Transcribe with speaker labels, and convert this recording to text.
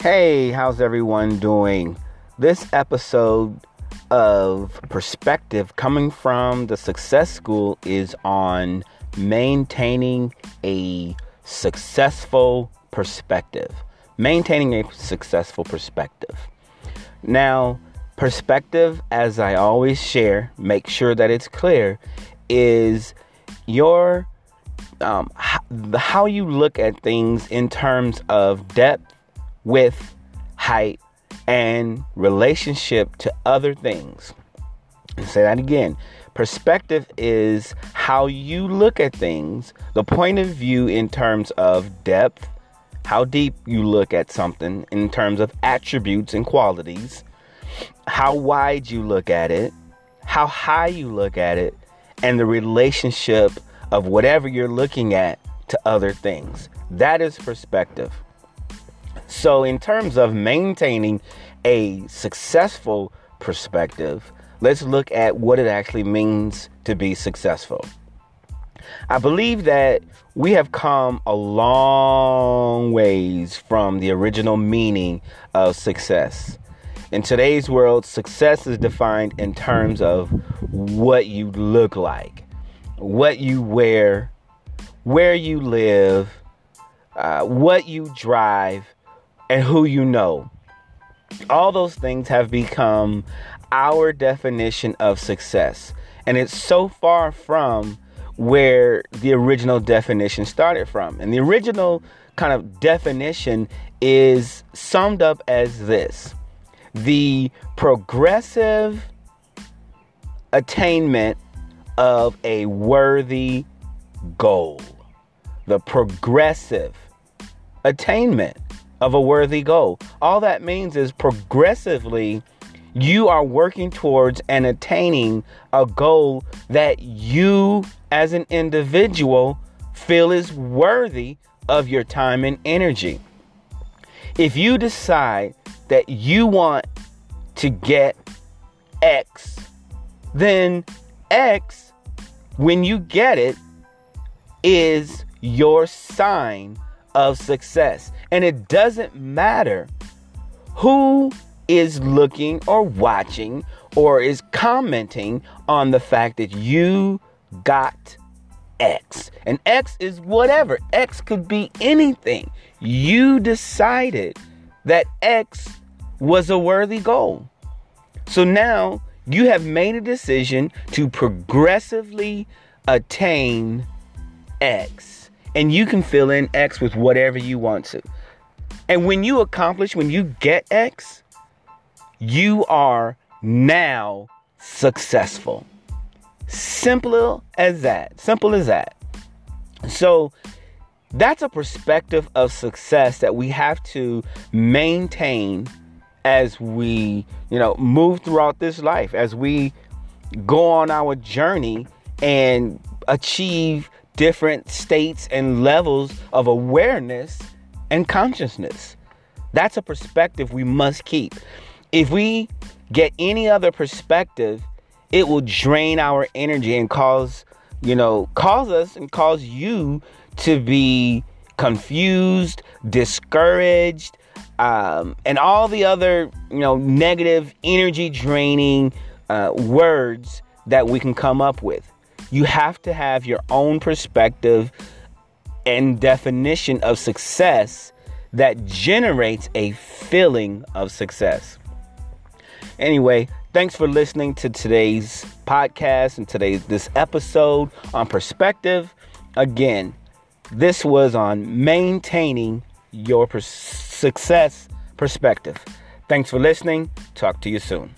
Speaker 1: Hey, how's everyone doing? This episode of Perspective coming from the Success School is on maintaining a successful perspective. Maintaining a successful perspective. Now, perspective, as I always share, make sure that it's clear, is your um, how you look at things in terms of depth with height and relationship to other things. I'll say that again. Perspective is how you look at things, the point of view in terms of depth, how deep you look at something in terms of attributes and qualities, how wide you look at it, how high you look at it, and the relationship of whatever you're looking at to other things. That is perspective. So, in terms of maintaining a successful perspective, let's look at what it actually means to be successful. I believe that we have come a long ways from the original meaning of success. In today's world, success is defined in terms of what you look like, what you wear, where you live, uh, what you drive, and who you know. All those things have become our definition of success. And it's so far from where the original definition started from. And the original kind of definition is summed up as this the progressive attainment of a worthy goal. The progressive attainment of a worthy goal. All that means is progressively you are working towards and attaining a goal that you as an individual feel is worthy of your time and energy. If you decide that you want to get X, then X, when you get it, is your sign of success. And it doesn't matter who is looking or watching or is commenting on the fact that you got X. And X is whatever. X could be anything. You decided that X was a worthy goal. So now you have made a decision to progressively attain X. And you can fill in X with whatever you want to. And when you accomplish, when you get X, you are now successful. Simple as that. Simple as that. So that's a perspective of success that we have to maintain as we, you know, move throughout this life, as we go on our journey and achieve different states and levels of awareness and consciousness. That's a perspective we must keep. If we get any other perspective, it will drain our energy and cause, you know, cause us and cause you to be confused, discouraged, um, and all the other, you know, negative, energy draining uh, words that we can come up with. You have to have your own perspective and definition of success that generates a feeling of success. Anyway, thanks for listening to today's podcast and today's this episode on perspective. Again, this was on maintaining your success perspective. Thanks for listening. Talk to you soon.